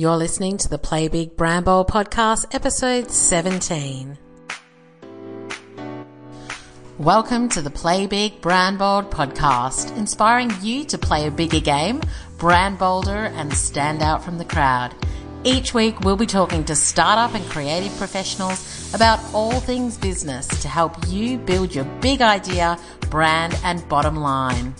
You're listening to the Play Big Brand Bold podcast, episode 17. Welcome to the Play Big Brand Bold podcast, inspiring you to play a bigger game, brand bolder, and stand out from the crowd. Each week, we'll be talking to startup and creative professionals about all things business to help you build your big idea, brand, and bottom line.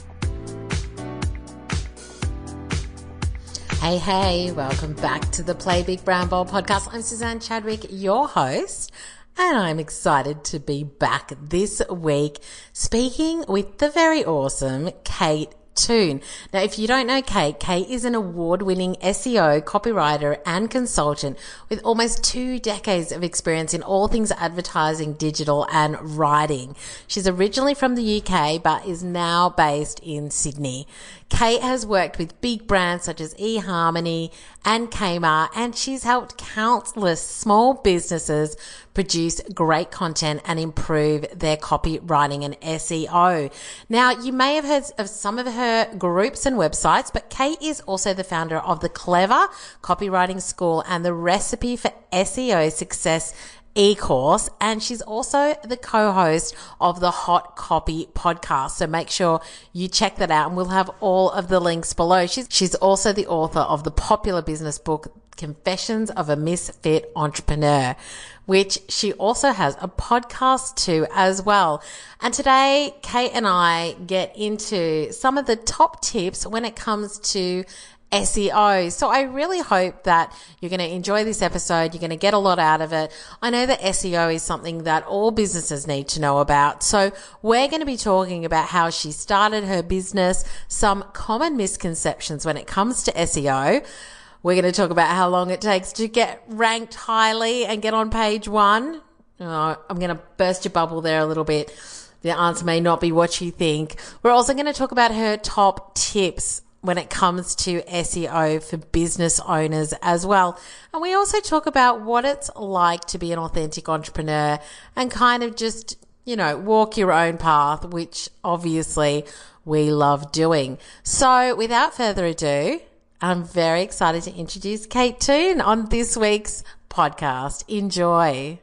Hey, hey, welcome back to the Play Big Brand Bold podcast. I'm Suzanne Chadwick, your host, and I'm excited to be back this week speaking with the very awesome Kate Toon. Now, if you don't know Kate, Kate is an award winning SEO, copywriter, and consultant with almost two decades of experience in all things advertising, digital, and writing. She's originally from the UK, but is now based in Sydney. Kate has worked with big brands such as eHarmony and Kmart, and she's helped countless small businesses produce great content and improve their copywriting and SEO. Now, you may have heard of some of her groups and websites, but Kate is also the founder of the Clever Copywriting School and the Recipe for SEO Success e-course and she's also the co-host of the Hot Copy podcast. So make sure you check that out and we'll have all of the links below. She's, she's also the author of the popular business book, Confessions of a Misfit Entrepreneur, which she also has a podcast to as well. And today, Kate and I get into some of the top tips when it comes to SEO. So I really hope that you're going to enjoy this episode. You're going to get a lot out of it. I know that SEO is something that all businesses need to know about. So we're going to be talking about how she started her business, some common misconceptions when it comes to SEO. We're going to talk about how long it takes to get ranked highly and get on page one. Oh, I'm going to burst your bubble there a little bit. The answer may not be what you think. We're also going to talk about her top tips when it comes to SEO for business owners as well. And we also talk about what it's like to be an authentic entrepreneur and kind of just, you know, walk your own path, which obviously we love doing. So without further ado, I'm very excited to introduce Kate Toon on this week's podcast. Enjoy.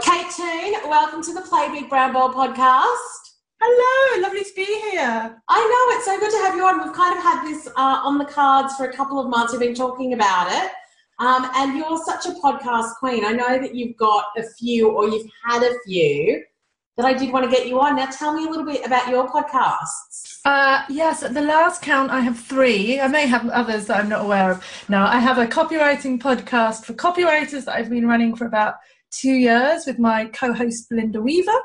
Kate Toon, welcome to the Play Big Brand Bold podcast. Hello, lovely to be here. I know, it's so good to have you on. We've kind of had this uh, on the cards for a couple of months. We've been talking about it. Um, and you're such a podcast queen. I know that you've got a few or you've had a few that I did want to get you on. Now, tell me a little bit about your podcasts. Uh, yes, at the last count, I have three. I may have others that I'm not aware of. Now, I have a copywriting podcast for copywriters that I've been running for about two years with my co-host Belinda Weaver.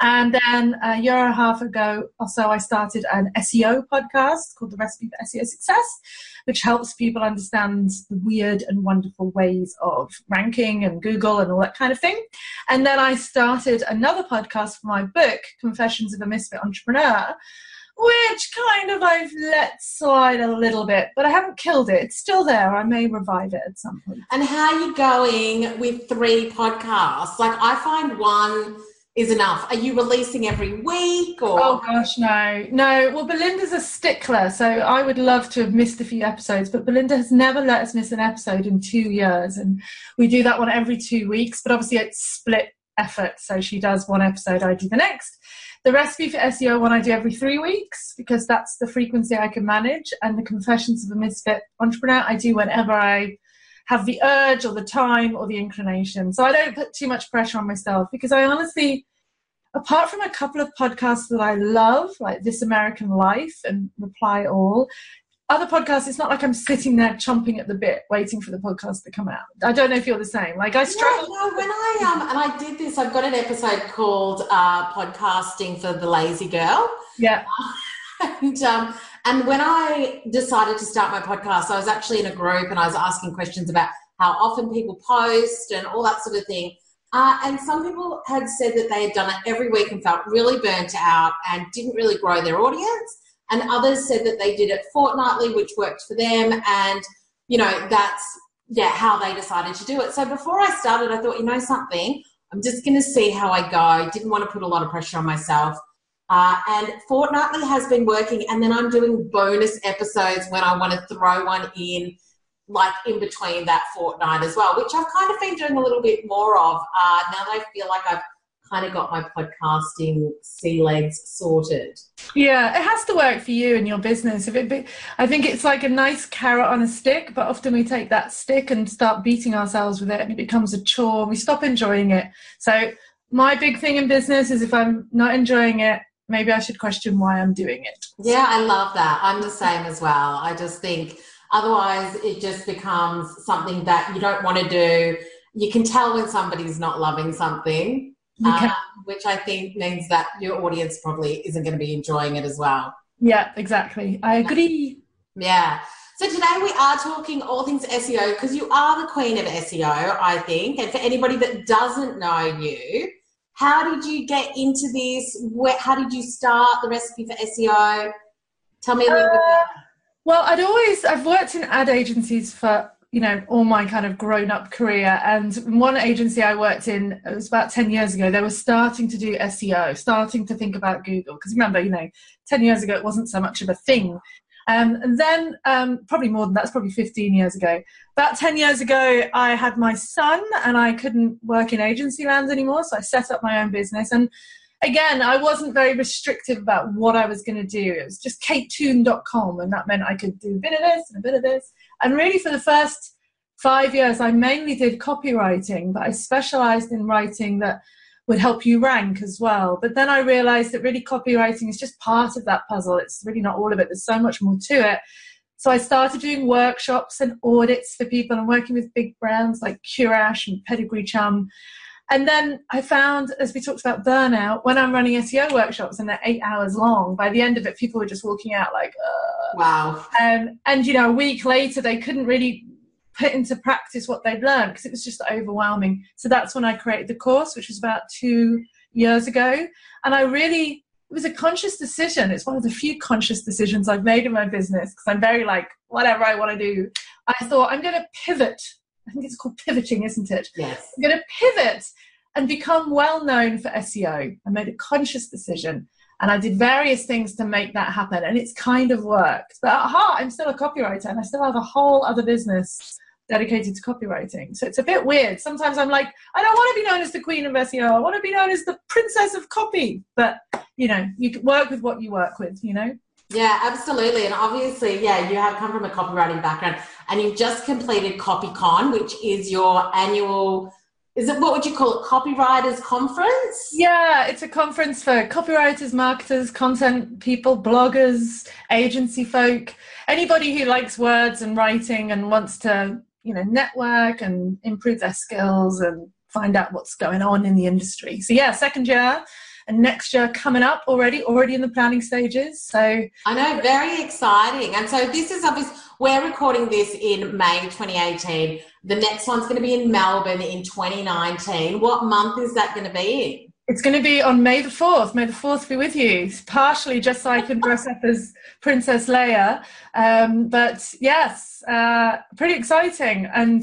And then a year and a half ago or so, I started an SEO podcast called The Recipe for SEO Success, which helps people understand the weird and wonderful ways of ranking and Google and all that kind of thing. And then I started another podcast for my book, Confessions of a Misfit Entrepreneur, which kind of I've let slide a little bit, but I haven't killed it. It's still there. I may revive it at some point. And how are you going with three podcasts? Like I find one is enough. Are you releasing every week or Oh gosh, no. No. Well Belinda's a stickler, so I would love to have missed a few episodes, but Belinda has never let us miss an episode in two years. And we do that one every two weeks, but obviously it's split effort. So she does one episode, I do the next. The recipe for SEO one I do every three weeks because that's the frequency I can manage. And the confessions of a misfit entrepreneur I do whenever I have the urge or the time or the inclination. So I don't put too much pressure on myself because I honestly, apart from a couple of podcasts that I love, like This American Life and Reply All, other podcasts, it's not like I'm sitting there chomping at the bit waiting for the podcast to come out. I don't know if you're the same. Like I struggle. Yeah, no, when I um and I did this, I've got an episode called uh, "Podcasting for the Lazy Girl." Yeah. and um and when I decided to start my podcast, I was actually in a group and I was asking questions about how often people post and all that sort of thing. Uh, and some people had said that they had done it every week and felt really burnt out and didn't really grow their audience and others said that they did it fortnightly, which worked for them. And, you know, that's, yeah, how they decided to do it. So before I started, I thought, you know something, I'm just going to see how I go. Didn't want to put a lot of pressure on myself. Uh, and fortnightly has been working. And then I'm doing bonus episodes when I want to throw one in like in between that fortnight as well, which I've kind of been doing a little bit more of uh, now that I feel like I've kind of got my podcasting sea legs sorted. Yeah, it has to work for you and your business. If it be, I think it's like a nice carrot on a stick, but often we take that stick and start beating ourselves with it and it becomes a chore. We stop enjoying it. So my big thing in business is if I'm not enjoying it, maybe I should question why I'm doing it. Yeah, I love that. I'm the same as well. I just think otherwise it just becomes something that you don't want to do. You can tell when somebody's not loving something um, which I think means that your audience probably isn't going to be enjoying it as well. Yeah, exactly. I agree. Yeah. So today we are talking all things SEO because you are the queen of SEO, I think. And for anybody that doesn't know you, how did you get into this? Where, how did you start the recipe for SEO? Tell me a little uh, bit. Well, I'd always I've worked in ad agencies for you know all my kind of grown up career. And one agency i worked in it was about 10 years ago they were starting to do seo starting to think about google. Because remember you know 10 years ago it wasn't so much of a thing. Um, and then um, probably more than that's probably 15 years ago. About 10 years ago i had my son and i couldn't work in agency lands anymore so i set up my own business. And again, I wasn't very restrictive about what I was going to do. It was just katetoon.com, and that meant I could do a bit of this and a bit of this. And really, for the first five years, I mainly did copywriting, but I specialized in writing that would help you rank as well. But then I realized that really copywriting is just part of that puzzle. It's really not all of it, there's so much more to it. So I started doing workshops and audits for people and working with big brands like Curash and Pedigree Chum. And then I found, as we talked about burnout, when I'm running SEO workshops and they're eight hours long, by the end of it, people were just walking out like, wow. Um, and, you know, a week later, they couldn't really put into practice what they'd learned because it was just overwhelming. So that's when I created the course, which was about two years ago. And I really, it was a conscious decision. It's one of the few conscious decisions I've made in my business because I'm very like, whatever I want to do. I thought I'm going to pivot I think it's called pivoting, isn't it? Yes. I'm going to pivot and become well known for SEO. I made a conscious decision and I did various things to make that happen, and it's kind of worked. But at heart, I'm still a copywriter and I still have a whole other business dedicated to copywriting. So it's a bit weird. Sometimes I'm like, I don't want to be known as the queen of SEO. I want to be known as the princess of copy. But, you know, you work with what you work with, you know? Yeah, absolutely. And obviously, yeah, you have come from a copywriting background and you've just completed CopyCon, which is your annual is it what would you call it? Copywriters conference? Yeah it's a conference for copywriters marketers content people bloggers agency folk anybody who likes words and writing and wants to you know network and improve their skills and find out what's going on in the industry. So yeah second year and next year coming up already, already in the planning stages. So I know, very exciting. And so this is obviously we're recording this in May 2018. The next one's going to be in Melbourne in 2019. What month is that going to be in? It's going to be on May the 4th. May the 4th be with you. Partially just so I can dress up as Princess Leia. Um, but yes, uh, pretty exciting. And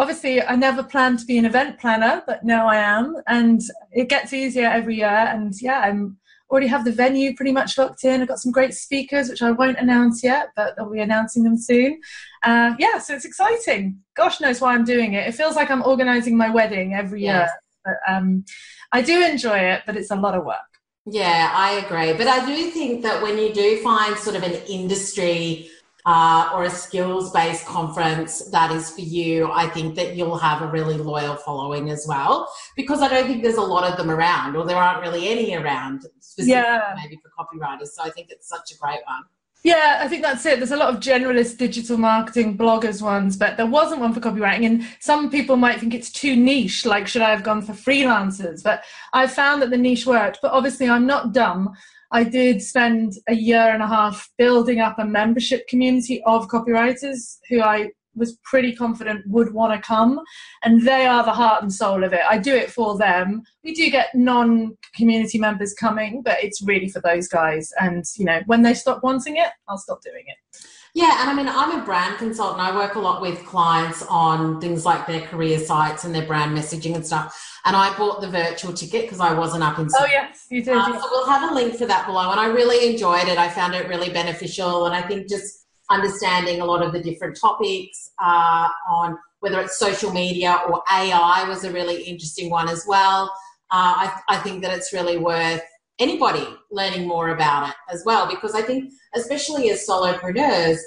obviously I never planned to be an event planner, but now I am, and it gets easier every year. And yeah, I'm already have the venue pretty much locked in. I've got some great speakers, which I won't announce yet, but I'll be announcing them soon. Uh, yeah, so it's exciting. Gosh knows why I'm doing it. It feels like I'm organising my wedding every yes. year. But um, I do enjoy it, but it's a lot of work. Yeah, I agree. But I do think that when you do find sort of an industry uh, or a skills based conference that is for you, I think that you'll have a really loyal following as well. Because I don't think there's a lot of them around, or there aren't really any around, specifically yeah. maybe for copywriters. So I think it's such a great one. Yeah, I think that's it. There's a lot of generalist digital marketing bloggers ones, but there wasn't one for copywriting. And some people might think it's too niche, like, should I have gone for freelancers? But I found that the niche worked. But obviously, I'm not dumb. I did spend a year and a half building up a membership community of copywriters who I was pretty confident would want to come and they are the heart and soul of it i do it for them we do get non-community members coming but it's really for those guys and you know when they stop wanting it i'll stop doing it yeah, and I mean, I'm a brand consultant. I work a lot with clients on things like their career sites and their brand messaging and stuff. And I bought the virtual ticket because I wasn't up in. Oh yes, you did. Um, so we'll have a link for that below. And I really enjoyed it. I found it really beneficial, and I think just understanding a lot of the different topics uh, on whether it's social media or AI was a really interesting one as well. Uh, I, I think that it's really worth anybody learning more about it as well because I think, especially as solopreneurs,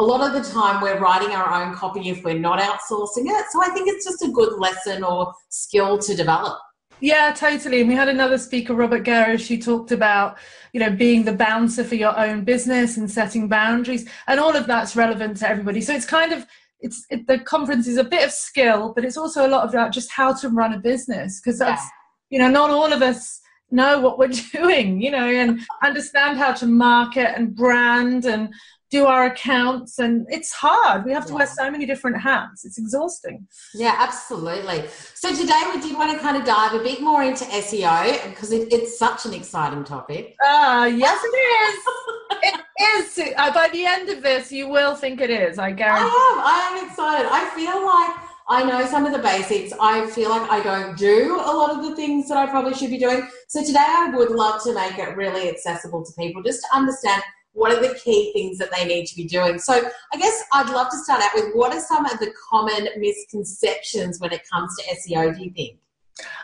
a lot of the time we're writing our own copy if we're not outsourcing it. So I think it's just a good lesson or skill to develop. Yeah, totally. And we had another speaker, Robert Gerrish, who talked about, you know, being the bouncer for your own business and setting boundaries. And all of that's relevant to everybody. So it's kind of, it's it, the conference is a bit of skill, but it's also a lot about just how to run a business because that's, yeah. you know, not all of us know what we're doing, you know, and understand how to market and brand and do our accounts and it's hard. We have to yeah. wear so many different hats. It's exhausting. Yeah absolutely. So today we did want to kind of dive a bit more into seo because it, it's such an exciting topic. Uh, yes it is. It is. Uh, by the end of this you will think it is i guarantee i am. I am excited. I feel like I know some of the basics. I feel like I don't do a lot of the things that I probably should be doing. So today I would love to make it really accessible to people just to understand what are the key things that they need to be doing? So, I guess I'd love to start out with what are some of the common misconceptions when it comes to SEO, do you think?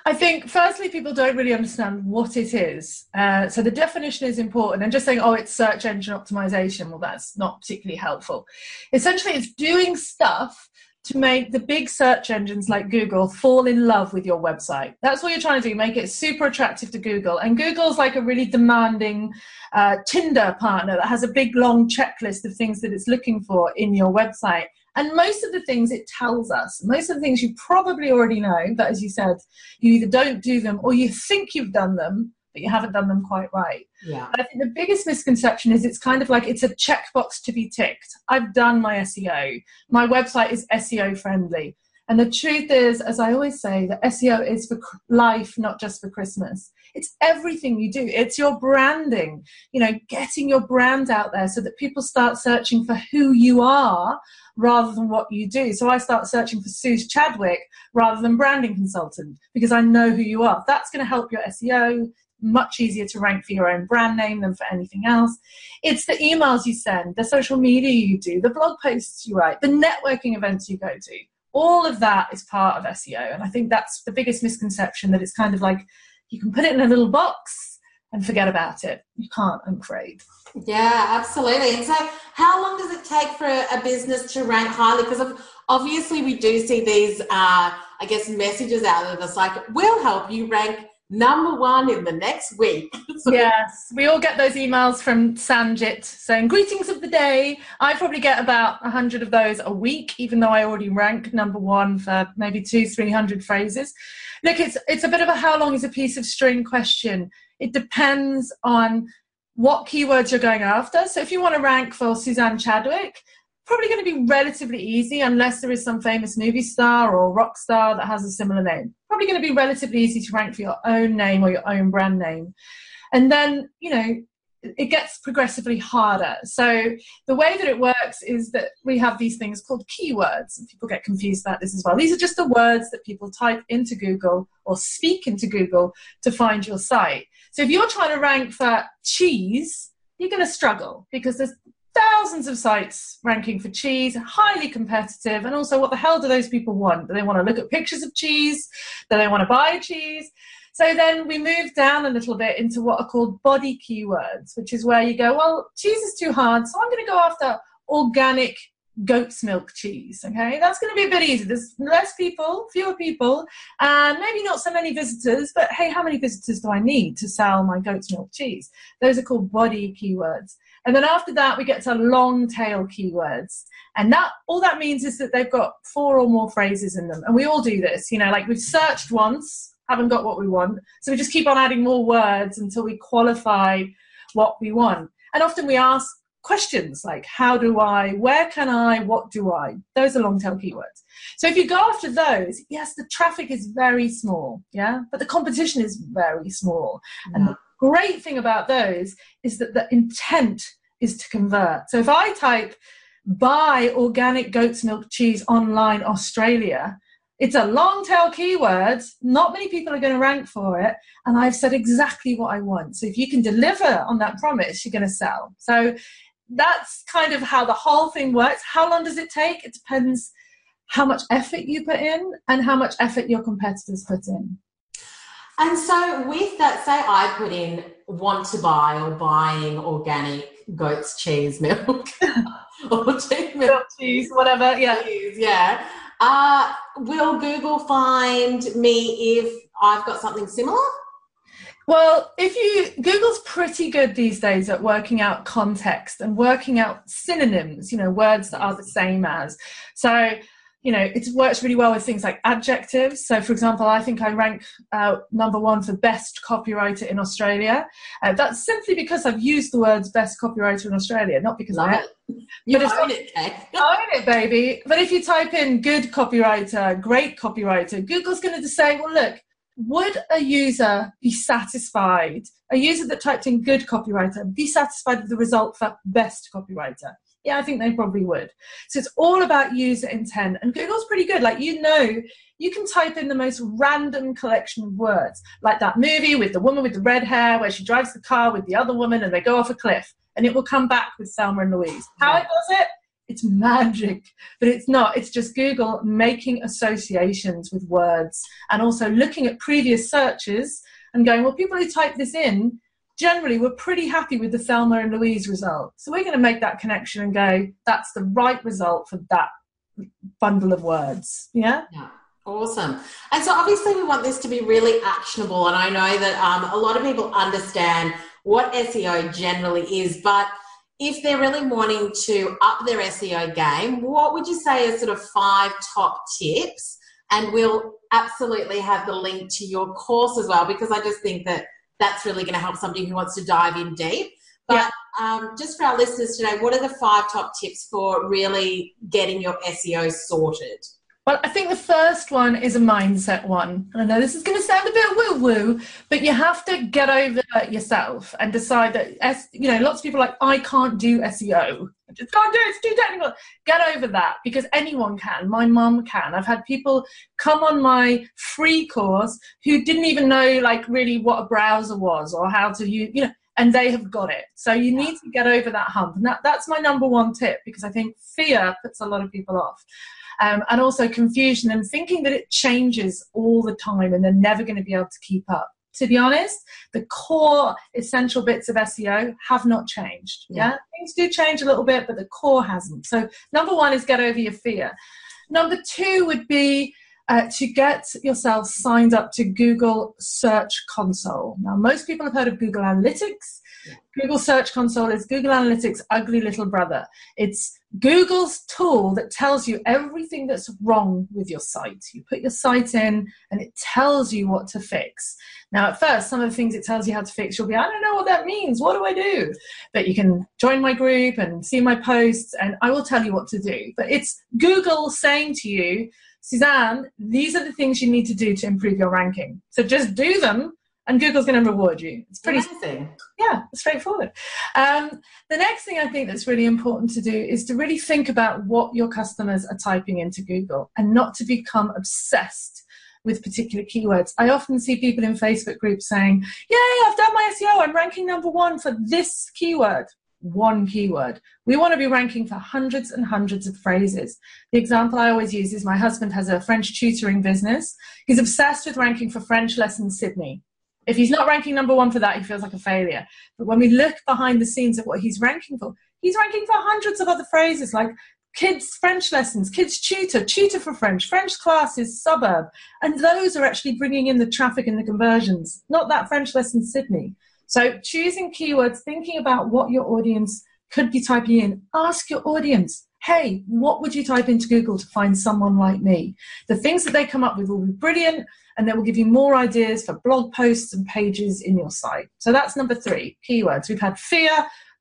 I think, firstly, people don't really understand what it is. Uh, so, the definition is important. And just saying, oh, it's search engine optimization, well, that's not particularly helpful. Essentially, it's doing stuff to make the big search engines like Google fall in love with your website. That's what you're trying to do, make it super attractive to Google. And Google's like a really demanding uh, Tinder partner that has a big long checklist of things that it's looking for in your website. And most of the things it tells us, most of the things you probably already know, but as you said, you either don't do them or you think you've done them, but you haven't done them quite right. Yeah. I think the biggest misconception is it's kind of like it's a checkbox to be ticked. I've done my SEO. My website is SEO friendly. And the truth is, as I always say, that SEO is for life, not just for Christmas. It's everything you do. It's your branding, you know, getting your brand out there so that people start searching for who you are rather than what you do. So I start searching for Suze Chadwick rather than branding consultant because I know who you are. That's going to help your SEO much easier to rank for your own brand name than for anything else. It's the emails you send, the social media you do, the blog posts you write, the networking events you go to. All of that is part of SEO. And I think that's the biggest misconception that it's kind of like you can put it in a little box and forget about it. You can't, I'm afraid. Yeah, absolutely. And so, how long does it take for a business to rank highly? Because obviously, we do see these, uh, I guess, messages out of that's like, we'll help you rank number one in the next week. yes, we all get those emails from Sanjit saying greetings of the day. I probably get about a hundred of those a week, even though I already rank number one for maybe two, three hundred phrases. Look, it's it's a bit of a how long is a piece of string question. It depends on what keywords you're going after. So if you want to rank for Suzanne Chadwick, probably going to be relatively easy unless there is some famous movie star or rock star that has a similar name. Probably going to be relatively easy to rank for your own name or your own brand name. And then, you know, it gets progressively harder. So the way that it works is that we have these things called keywords, and people get confused about this as well. These are just the words that people type into Google or speak into Google to find your site. So if you're trying to rank for cheese, you're going to struggle because there's thousands of sites ranking for cheese, highly competitive. And also, what the hell do those people want? Do they want to look at pictures of cheese? Do they want to buy cheese? So then we move down a little bit into what are called body keywords, which is where you go, well, cheese is too hard, so I'm going to go after organic goat's milk cheese. Okay, that's going to be a bit easier. There's less people, fewer people, and maybe not so many visitors. But hey, how many visitors do I need to sell my goat's milk cheese? Those are called body keywords. And then after that, we get to long tail keywords. And that all that means is that they've got four or more phrases in them. And we all do this, you know, like we've searched once, haven't got what we want. So we just keep on adding more words until we qualify what we want. And often we ask questions like how do I, where can I, what do I? Those are long tail keywords. So if you go after those, yes, the traffic is very small, yeah, but the competition is very small. And the great thing about those is that the intent is to convert. So if I type buy organic goat's milk cheese online Australia, it's a long tail keyword. Not many people are going to rank for it. And I've said exactly what I want. So if you can deliver on that promise, you're going to sell. So that's kind of how the whole thing works. How long does it take? It depends how much effort you put in and how much effort your competitors put in. And so, with that, say I put in want to buy or buying organic goat's cheese milk or cheese milk, cheese, whatever, yeah, cheese, yeah. Uh, will Google find me if I've got something similar? Well, if you Google's pretty good these days at working out context and working out synonyms, you know, words that are the same as. So you know, it works really well with things like adjectives. So, for example, I think I rank uh, number one for best copywriter in Australia. Uh, that's simply because I've used the words best copywriter in Australia, not because Love I. It. You own it, own it, baby. But if you type in good copywriter, great copywriter, Google's going to say, well, look, would a user be satisfied? A user that typed in good copywriter be satisfied with the result for best copywriter? Yeah, I think they probably would. So it's all about user intent. And Google's pretty good. Like, you know, you can type in the most random collection of words, like that movie with the woman with the red hair where she drives the car with the other woman and they go off a cliff. And it will come back with Thelma and Louise. How yeah. it does it? It's magic, but it's not. It's just Google making associations with words and also looking at previous searches and going, well, people who type this in generally we're pretty happy with the Thelma and Louise result. So we're going to make that connection and go, that's the right result for that bundle of words. Yeah? Yeah. Awesome. And so obviously we want this to be really actionable. And I know that um, a lot of people understand what SEO generally is, but if they're really wanting to up their SEO game, what would you say are sort of five top tips? And we'll absolutely have the link to your course as well, because I just think that that's really going to help somebody who wants to dive in deep. But yeah. um, just for our listeners today, what are the five top tips for really getting your SEO sorted? Well, I think the first one is a mindset one. And I know this is going to sound a bit woo woo, but you have to get over yourself and decide that, you know, lots of people are like, I can't do SEO. I just can't do it. It's too technical. Get over that because anyone can. My mum can. I've had people come on my free course who didn't even know, like, really what a browser was or how to use, you know, and they have got it. So you need to get over that hump. And that, that's my number one tip because I think fear puts a lot of people off um, and also confusion and thinking that it changes all the time and they're never going to be able to keep up. To be honest, the core essential bits of SEO have not changed. Yeah. yeah, things do change a little bit, but the core hasn't. So, number one is get over your fear. Number two would be uh, to get yourself signed up to Google Search Console. Now, most people have heard of Google Analytics. Google Search Console is Google Analytics' ugly little brother. It's Google's tool that tells you everything that's wrong with your site. You put your site in and it tells you what to fix. Now, at first, some of the things it tells you how to fix, you'll be, I don't know what that means. What do I do? But you can join my group and see my posts, and I will tell you what to do. But it's Google saying to you, Suzanne, these are the things you need to do to improve your ranking. So just do them and Google's going to reward you. It's pretty amazing. Yeah, straightforward. Um, the next thing I think that's really important to do is to really think about what your customers are typing into Google and not to become obsessed with particular keywords. I often see people in Facebook groups saying, Yay, I've done my SEO, I'm ranking number one for this keyword. One keyword. We want to be ranking for hundreds and hundreds of phrases. The example I always use is my husband has a French tutoring business. He's obsessed with ranking for French lessons Sydney. If he's not ranking number one for that, he feels like a failure. But when we look behind the scenes at what he's ranking for, he's ranking for hundreds of other phrases like kids French lessons, kids tutor, tutor for French, French classes, suburb. And those are actually bringing in the traffic and the conversions, not that French lesson Sydney. So choosing keywords, thinking about what your audience could be typing in, ask your audience, hey, what would you type into Google to find someone like me? The things that they come up with will be brilliant and they will give you more ideas for blog posts and pages in your site. So that's number three keywords. We've had fear,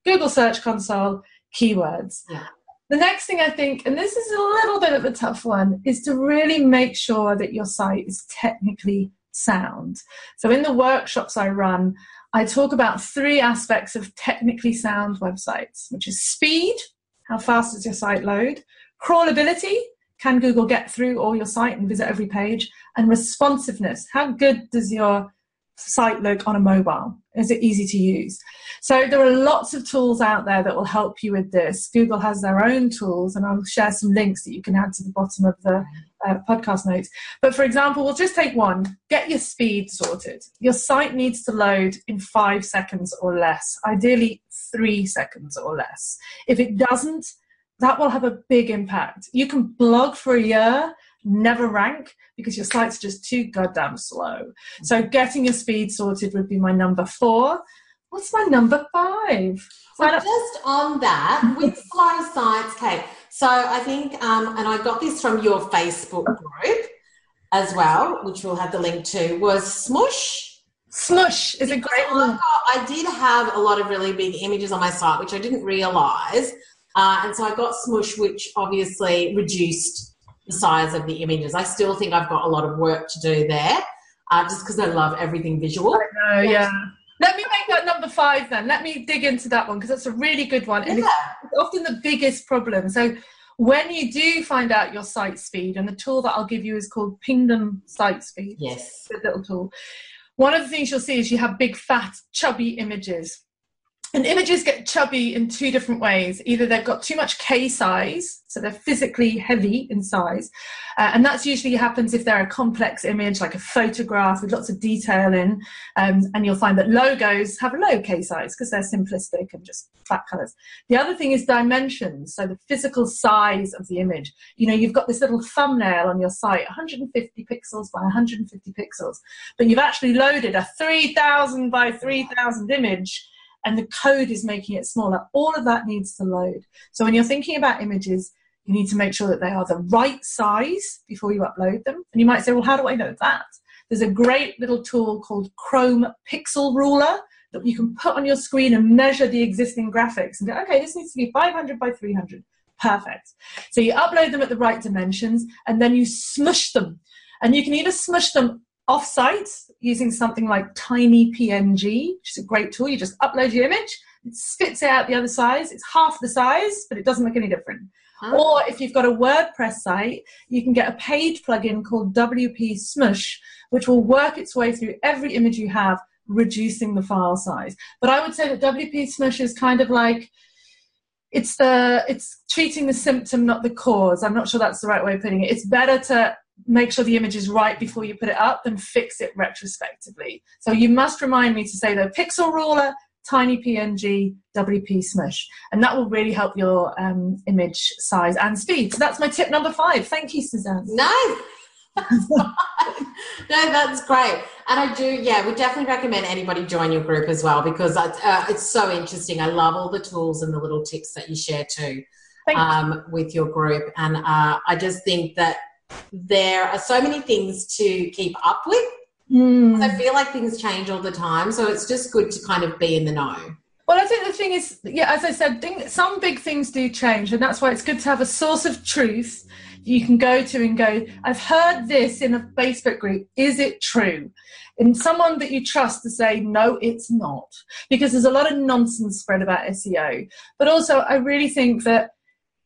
Google Search Console, keywords. Yeah. The next thing I think, and this is a little bit of a tough one, is to really make sure that your site is technically sound. So in the workshops I run, I talk about three aspects of technically sound websites, which is speed, how fast does your site load, crawlability, can Google get through all your site and visit every page? And responsiveness, how good does your site look on a mobile? Is it easy to use? So there are lots of tools out there that will help you with this. Google has their own tools, and I'll share some links that you can add to the bottom of the uh, podcast notes. But for example, we'll just take one. Get your speed sorted. Your site needs to load in five seconds or less, ideally three seconds or less. If it doesn't, that will have a big impact. You can blog for a year, never rank because your site's just too goddamn slow. So getting your speed sorted would be my number four. What's my number five? So just on that, with slow sites, Kate. So I think, um, and I got this from your Facebook group as well, which we'll have the link to, was Smush. Smush is a great one. I did have a lot of really big images on my site, which I didn't realize. Uh, and so I got Smush, which obviously reduced the size of the images. I still think I've got a lot of work to do there, uh, just because I love everything visual. I know, yeah. Let me make that number five then. Let me dig into that one because that's a really good one. And Yeah. it's often the biggest problem. So when you do find out your site speed, and the tool that I'll give you is called Pingdom Site Speed. Yes. It's a little tool. One of the things you'll see is you have big, fat, chubby images. And images get chubby in two different ways. Either they've got too much K size, so they're physically heavy in size, uh, and that's usually happens if they're a complex image, like a photograph with lots of detail in. Um, and you'll find that logos have a low K size because they're simplistic and just flat colors. The other thing is dimensions, so the physical size of the image. You know, you've got this little thumbnail on your site, 150 pixels by 150 pixels, but you've actually loaded a 3000 by 3000 image and the code is making it smaller. All of that needs to load. So when you're thinking about images, you need to make sure that they are the right size before you upload them. And you might say, well, how do I know that? There's a great little tool called Chrome Pixel Ruler that you can put on your screen and measure the existing graphics and go, okay, this needs to be 500 by 300. Perfect. So you upload them at the right dimensions and then you smush them. And you can either smush them off-site using something like Tiny PNG, which is a great tool. You just upload your image, it spits it out the other size. It's half the size, but it doesn't look any different. Huh? Or if you've got a WordPress site, you can get a paid plugin called WP Smush, which will work its way through every image you have, reducing the file size. But I would say that WP Smush is kind of like it's the it's treating the symptom, not the cause. I'm not sure that's the right way of putting it. It's better to make sure the image is right before you put it up than fix it retrospectively. So you must remind me to say the pixel ruler, tiny PNG, WP Smush, and that will really help your um, image size and speed. So that's my tip number five. Thank you, Suzanne. No. no, that's great. And I do, yeah, we definitely recommend anybody join your group as well because it's, uh, it's so interesting. I love all the tools and the little tips that you share too Thank you. um, with your group. And uh, I just think that there are so many things to keep up with. Mm. I feel like things change all the time. So it's just good to kind of be in the know. Well, I think the thing is, yeah, as I said, thing, some big things do change, and that's why it's good to have a source of truth you can go to and go, I've heard this in a Facebook group. Is it true? And someone that you trust to say, no, it's not. Because there's a lot of nonsense spread about SEO. But also, I really think that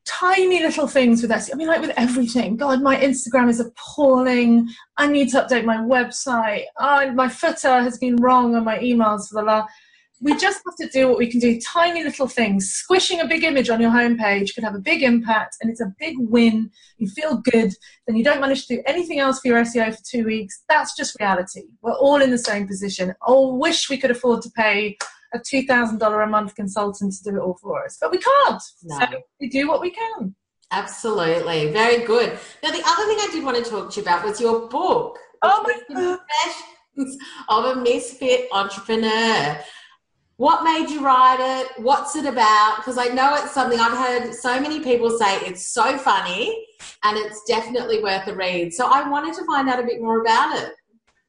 tiny little things with SEO, I mean, like with everything. God, my Instagram is appalling. I need to update my website. Oh, my footer has been wrong on my emails for the last we just have to do what we can do. Tiny little things. Squishing a big image on your homepage can have a big impact and it's a big win. You feel good then you don't manage to do anything else for your seo for two weeks. That's just reality. We're all in the same position. Oh wish we could afford to pay a $2000 a month consultant to do it all for us but we can't No. so we do what we can Absolutely. Very good. Now, the other thing I did want to talk to you about was your book. Oh my Confessions of a Misfit Entrepreneur. What made you write it? What's it about? Because I know it's something I've heard so many people say it's so funny and it's definitely worth a read. So I wanted to find out a bit more about it.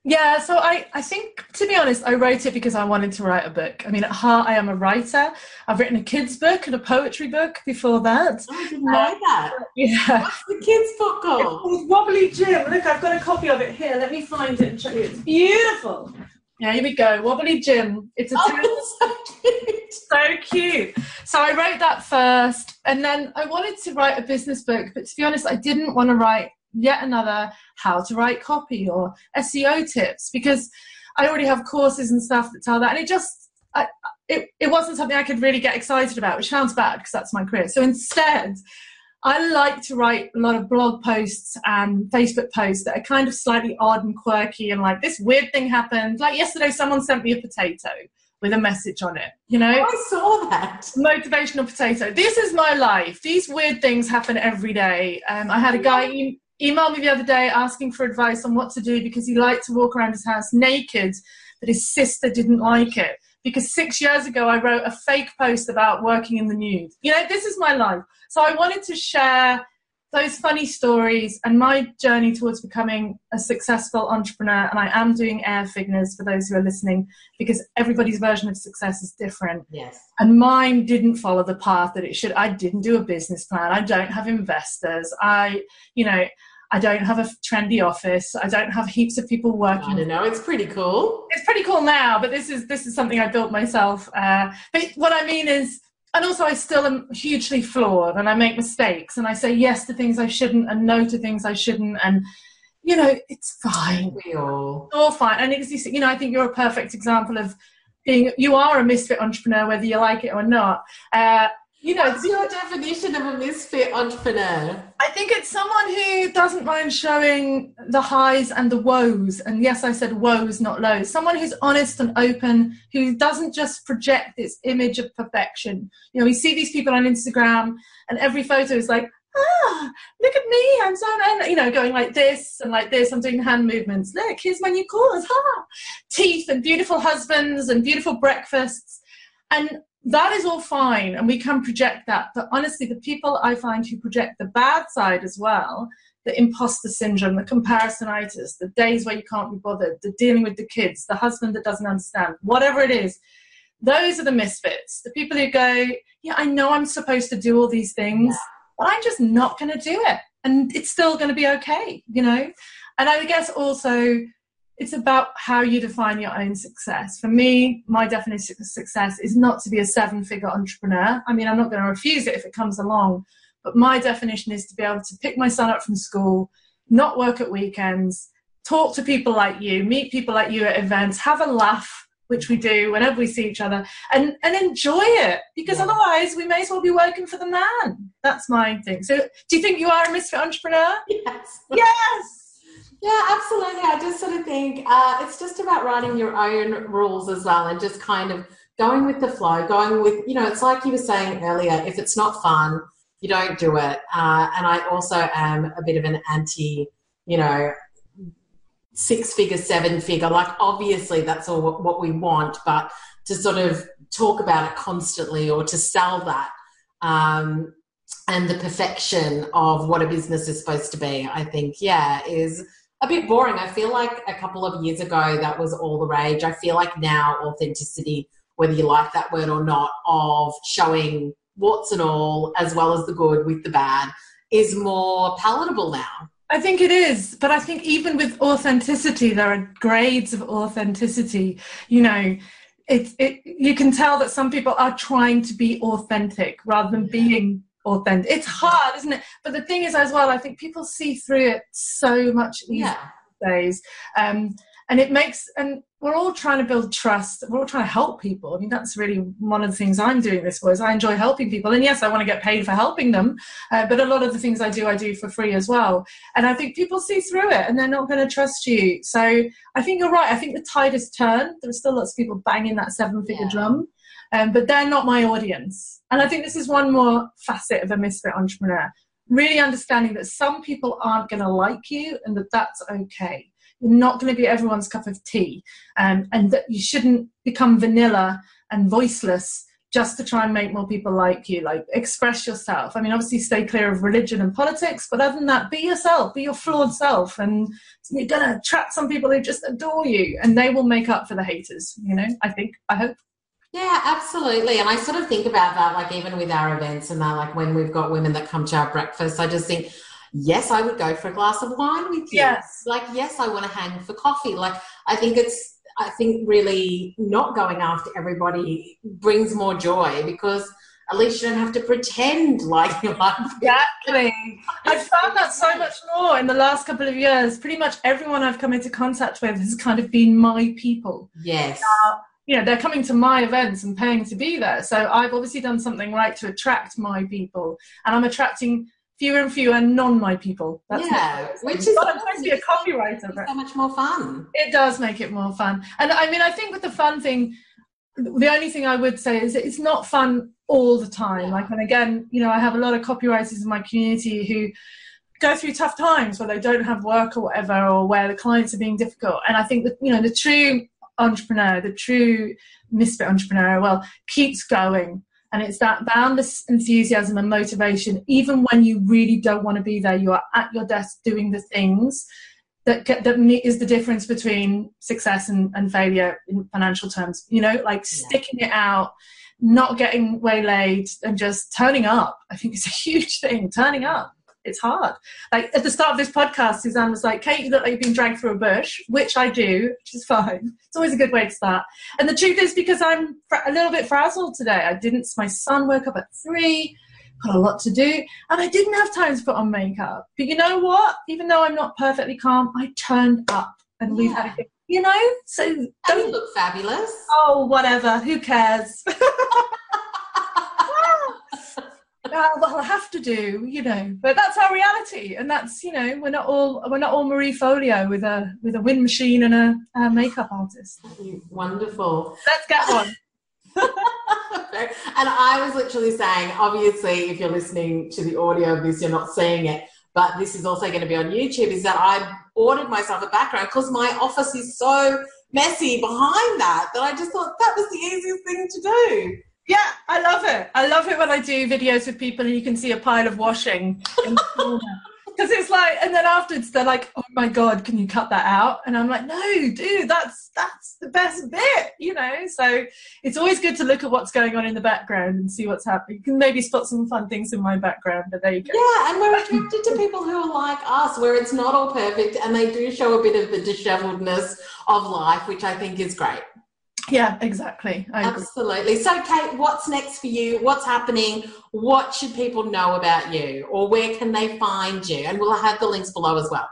Yeah, so I, I think, to be honest, I wrote it because I wanted to write a book. I mean, at heart, I am a writer. I've written a kids' book and a poetry book before that. Oh, I didn't know that. Um, yeah. What's the kids' book It's called? called Wobbly Jim. Look, I've got a copy of it here. Let me find it and show you. It's beautiful. Yeah, here we go. Wobbly Jim. It's a Oh, it's so cute. so cute. So I wrote that first, and then I wanted to write a business book, but to be honest, I didn't want to write yet another how to write copy or SEO tips because I already have courses and stuff that tell that, and it just I, it, it wasn't something I could really get excited about, which sounds bad because that's my career. So instead, I like to write a lot of blog posts and Facebook posts that are kind of slightly odd and quirky and like this weird thing happened. Like yesterday, someone sent me a potato with a message on it. You know, oh, I saw that motivational potato. This is my life. These weird things happen every day. Um, I had a guy e- email me the other day asking for advice on what to do because he liked to walk around his house naked, but his sister didn't like it because six years ago I wrote a fake post about working in the nude. You know, this is my life. So I wanted to share those funny stories and my journey towards becoming a successful entrepreneur. And I am doing air figures for those who are listening because everybody's version of success is different. Yes. And mine didn't follow the path that it should. I didn't do a business plan. I don't have investors. I, you know, I don't have a trendy office. I don't have heaps of people working. I don't know. It's pretty cool. It's pretty cool now, but this is this is something I built myself. Uh, but what I mean is, and also I still am hugely flawed, and I make mistakes, and I say yes to things I shouldn't, and no to things I shouldn't, and you know it's fine. We all all fine. And it's, you know, I think you're a perfect example of being. You are a misfit entrepreneur, whether you like it or not. Uh, you know, what's your definition of a misfit entrepreneur? I think it's someone who doesn't mind showing the highs and the woes. And yes, I said woes, not lows. Someone who's honest and open, who doesn't just project this image of perfection. You know, we see these people on Instagram, and every photo is like, ah, look at me, I'm so, you know, going like this and like this. I'm doing hand movements. Look, here's my new course. Ah, teeth and beautiful husbands and beautiful breakfasts. And that is all fine and we can project that but honestly the people i find who project the bad side as well the imposter syndrome the comparisonitis the days where you can't be bothered the dealing with the kids the husband that doesn't understand whatever it is those are the misfits. The people who go yeah i know i'm supposed to do all these things but i'm just not going to do it and it's still going to be okay you know? And i guess also it's about how you define your own success. For me, my definition of success is not to be a seven figure entrepreneur. I mean, I'm not going to refuse it if it comes along, but my definition is to be able to pick my son up from school, not work at weekends, talk to people like you, meet people like you at events, have a laugh, which we do whenever we see each other, and, and enjoy it because yeah. otherwise we may as well be working for the man. That's my thing. So, do you think you are a misfit entrepreneur? Yes. Yes. Yeah, absolutely. I just sort of think uh, it's just about writing your own rules as well and just kind of going with the flow, going with, you know, it's like you were saying earlier, if it's not fun, you don't do it. Uh, and I also am a bit of an anti, you know, six figure, seven figure. Like, obviously, that's all what we want, but to sort of talk about it constantly or to sell that um, and the perfection of what a business is supposed to be, I think, yeah, is a bit boring. I feel like a couple of years ago that was all the rage. I feel like now authenticity, whether you like that word or not, of showing warts and all, as well as the good with the bad, is more palatable now. I think it is, but I think even with authenticity, there are grades of authenticity. You know, it, it you can tell that some people are trying to be authentic rather than being authentic. It's hard, isn't it? But the thing is, as well, I think people see through it so much these yeah. days. Um, and it makes, and we're all trying to build trust. We're all trying to help people. I mean, that's really one of the things I'm doing this for. Is I enjoy helping people, and yes, I want to get paid for helping them. Uh, but a lot of the things I do, I do for free as well. And I think people see through it, and they're not going to trust you. So I think you're right. I think the tide has turned. There are still lots of people banging that seven-figure yeah. drum, um, but they're not my audience. And I think this is one more facet of a misfit entrepreneur. Really understanding that some people aren't going to like you and that that's okay. You're not going to be everyone's cup of tea, um, and that you shouldn't become vanilla and voiceless just to try and make more people like you. Like, express yourself. I mean, obviously, stay clear of religion and politics, but other than that, be yourself, be your flawed self, and you're going to attract some people who just adore you, and they will make up for the haters. You know, I think, I hope. Yeah, absolutely. And I sort of think about that, like even with our events and that, like when we've got women that come to our breakfast, I just think, yes, I would go for a glass of wine with you. Yes. Like, yes, I want to hang for coffee. Like, I think it's, I think really not going after everybody brings more joy because at least you don't have to pretend like you're like exactly. I've found that so much more in the last couple of years. Pretty much everyone I've come into contact with has kind of been my people. Yes. Uh, you know, they're coming to my events and paying to be there. So I've obviously done something right to attract my people, and I'm attracting fewer and fewer non my people. That's yeah, which is I'm supposed to be a copywriter. so much more fun. It does make it more fun, and I mean, I think with the fun thing, the only thing I would say is it's not fun all the time. Like, and again, you know, I have a lot of copywriters in my community who go through tough times where they don't have work or whatever, or where the clients are being difficult. And I think that you know, the true entrepreneur, the true misfit entrepreneur, well, keeps going and it's that boundless enthusiasm and motivation, even when you really don't want to be there, you are at your desk doing the things that get, that is the difference between success and, and failure in financial terms. You know, like yeah. sticking it out, not getting waylaid, and just turning up. I think it's a huge thing. Turning up it's hard. Like at the start of this podcast, Suzanne was like, Kate, you look like you've been dragged through a bush, which I do, which is fine. It's always a good way to start. And the truth is because I'm a little bit frazzled today. I didn't, my son woke up at three, got a lot to do, and I didn't have time to put on makeup. But you know what? Even though I'm not perfectly calm, I turned up and we've had a good, you know, so don't look fabulous. Oh, whatever. Who cares? uh, well, I have to do, you know. But that's our reality, and that's you know, we're not all we're not all Marie Forleo with a with a wind machine and a, a makeup artist. Wonderful. Let's get one. and I was literally saying, obviously, if you're listening to the audio of this, you're not seeing it, but this is also going to be on YouTube. Is that I ordered myself a background because my office is so messy behind that that I just thought that was the easiest thing to do. Yeah, I love it. I love it when I do videos with people and you can see a pile of washing in the corner. Because it's like, and then afterwards they're like, "Oh my god, can you cut that out?" And I'm like, "No, dude, that's that's the best bit," you know. So it's always good to look at what's going on in the background and see what's happening. You can maybe spot some fun things in my background, but there you go. Yeah, and we're attracted to people who are like us, where it's not all perfect, and they do show a bit of the disheveledness of life, which I think is great. Yeah, exactly. Absolutely. So, Kate, what's next for you? What's happening? What should people know about you, or where can they find you? And we'll have the links below as well.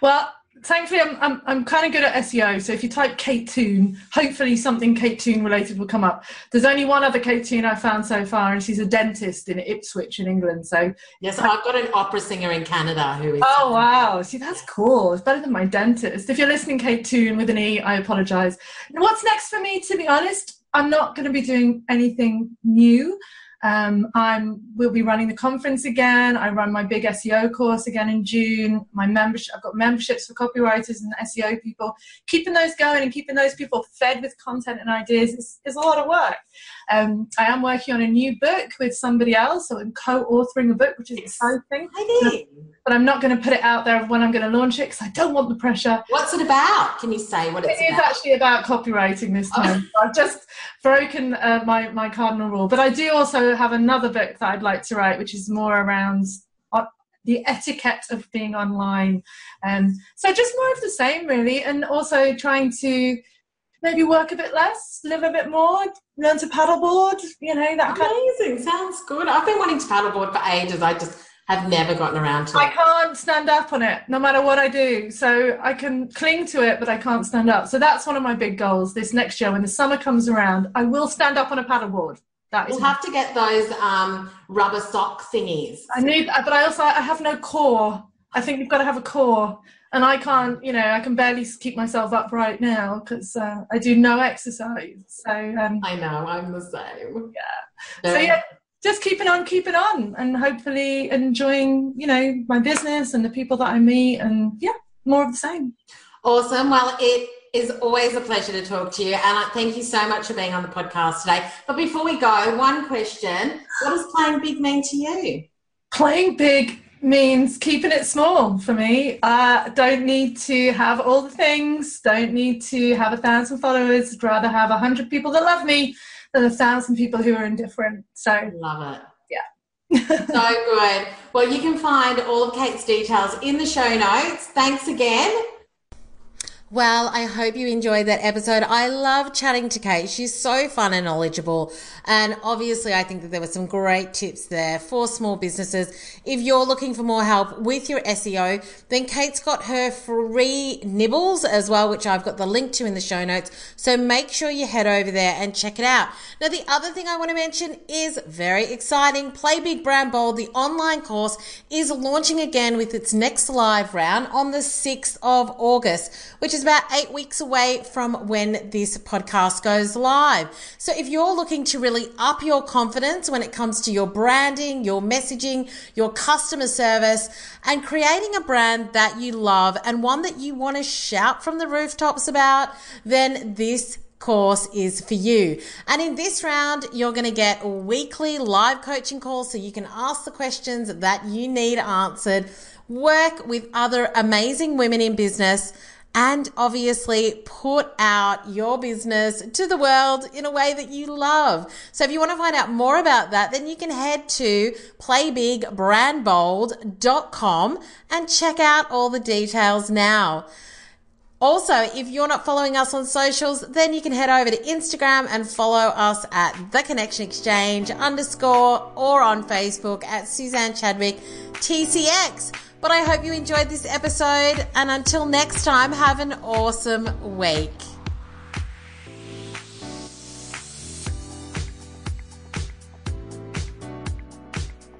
Well, thankfully I'm, I'm, I'm kind of good at SEO. So if you type Kate Toon, hopefully something Kate Toon related will come up. There's only one other Kate Toon I've found so far, and she's a dentist in Ipswich in England. So yes, I've got an opera singer in Canada who is. Oh wow! See, that's cool. It's better than my dentist. If you're listening, Kate Toon with an E, I apologise. What's next for me? To be honest, I'm not going to be doing anything new. Um, I'm we'll be running the conference again. I run my big SEO course again in June. My membership, I've got memberships for copywriters and SEO people. Keeping those going and keeping those people fed with content and ideas is, is a lot of work. Um, I am working on a new book with somebody else, so I'm co-authoring a book, which is exciting. I but I'm not going to put it out there when I'm going to launch it because I don't want the pressure. What's it about? Can you say what it's it about? actually about copywriting this time. Oh. I've just broken uh, my my cardinal rule, but I do also have another book that I'd like to write, which is more around uh, the etiquette of being online, and um, so just more of the same, really, and also trying to maybe work a bit less, live a bit more, learn to paddleboard. You know that amazing. Kind of- Sounds good. I've been wanting to paddleboard for ages. I just have never gotten around to it. I can't stand up on it, no matter what I do. So I can cling to it, but I can't stand up. So that's one of my big goals this next year. When the summer comes around, I will stand up on a paddleboard. That. We'll have to get those um, rubber sock thingies. I need, but I also I have no core. I think you've got to have a core, and I can't. You know, I can barely keep myself upright now because uh, I do no exercise. So um, I know I'm the same. Yeah. So yeah, just keeping on, keeping on, and hopefully enjoying, you know, my business and the people that I meet, and yeah, more of the same. Awesome. Well, it is always a pleasure to talk to you. And thank you so much for being on the podcast today. But before we go, one question What does playing big mean to you? Playing big means keeping it small for me. I uh, don't need to have all the things, don't need to have a thousand followers, I'd rather have a hundred people that love me than a thousand people who are indifferent. So, love it. Yeah. so good. Well, you can find all of Kate's details in the show notes. Thanks again. Well, I hope you enjoyed that episode. I love chatting to Kate. She's so fun and knowledgeable. And obviously, I think that there were some great tips there for small businesses. If you're looking for more help with your SEO, then Kate's got her free nibbles as well, which I've got the link to in the show notes. So make sure you head over there and check it out. Now, the other thing I want to mention is very exciting. Play Big Brand Bold, the online course, is launching again with its next live round on the 6th of August, which is about eight weeks away from when this podcast goes live. So if you're looking to really up your confidence when it comes to your branding, your messaging, your customer service, and creating a brand that you love and one that you want to shout from the rooftops about, then this course is for you. And in this round, you're going to get weekly live coaching calls so you can ask the questions that you need answered, work with other amazing women in business and obviously put out your business to the world in a way that you love. So if you want to find out more about that, then you can head to playbigbrandbold.com and check out all the details now. Also, if you're not following us on socials, then you can head over to Instagram and follow us at The Connection Exchange underscore or on Facebook at Suzanne Chadwick TCX. But I hope you enjoyed this episode. And until next time, have an awesome week.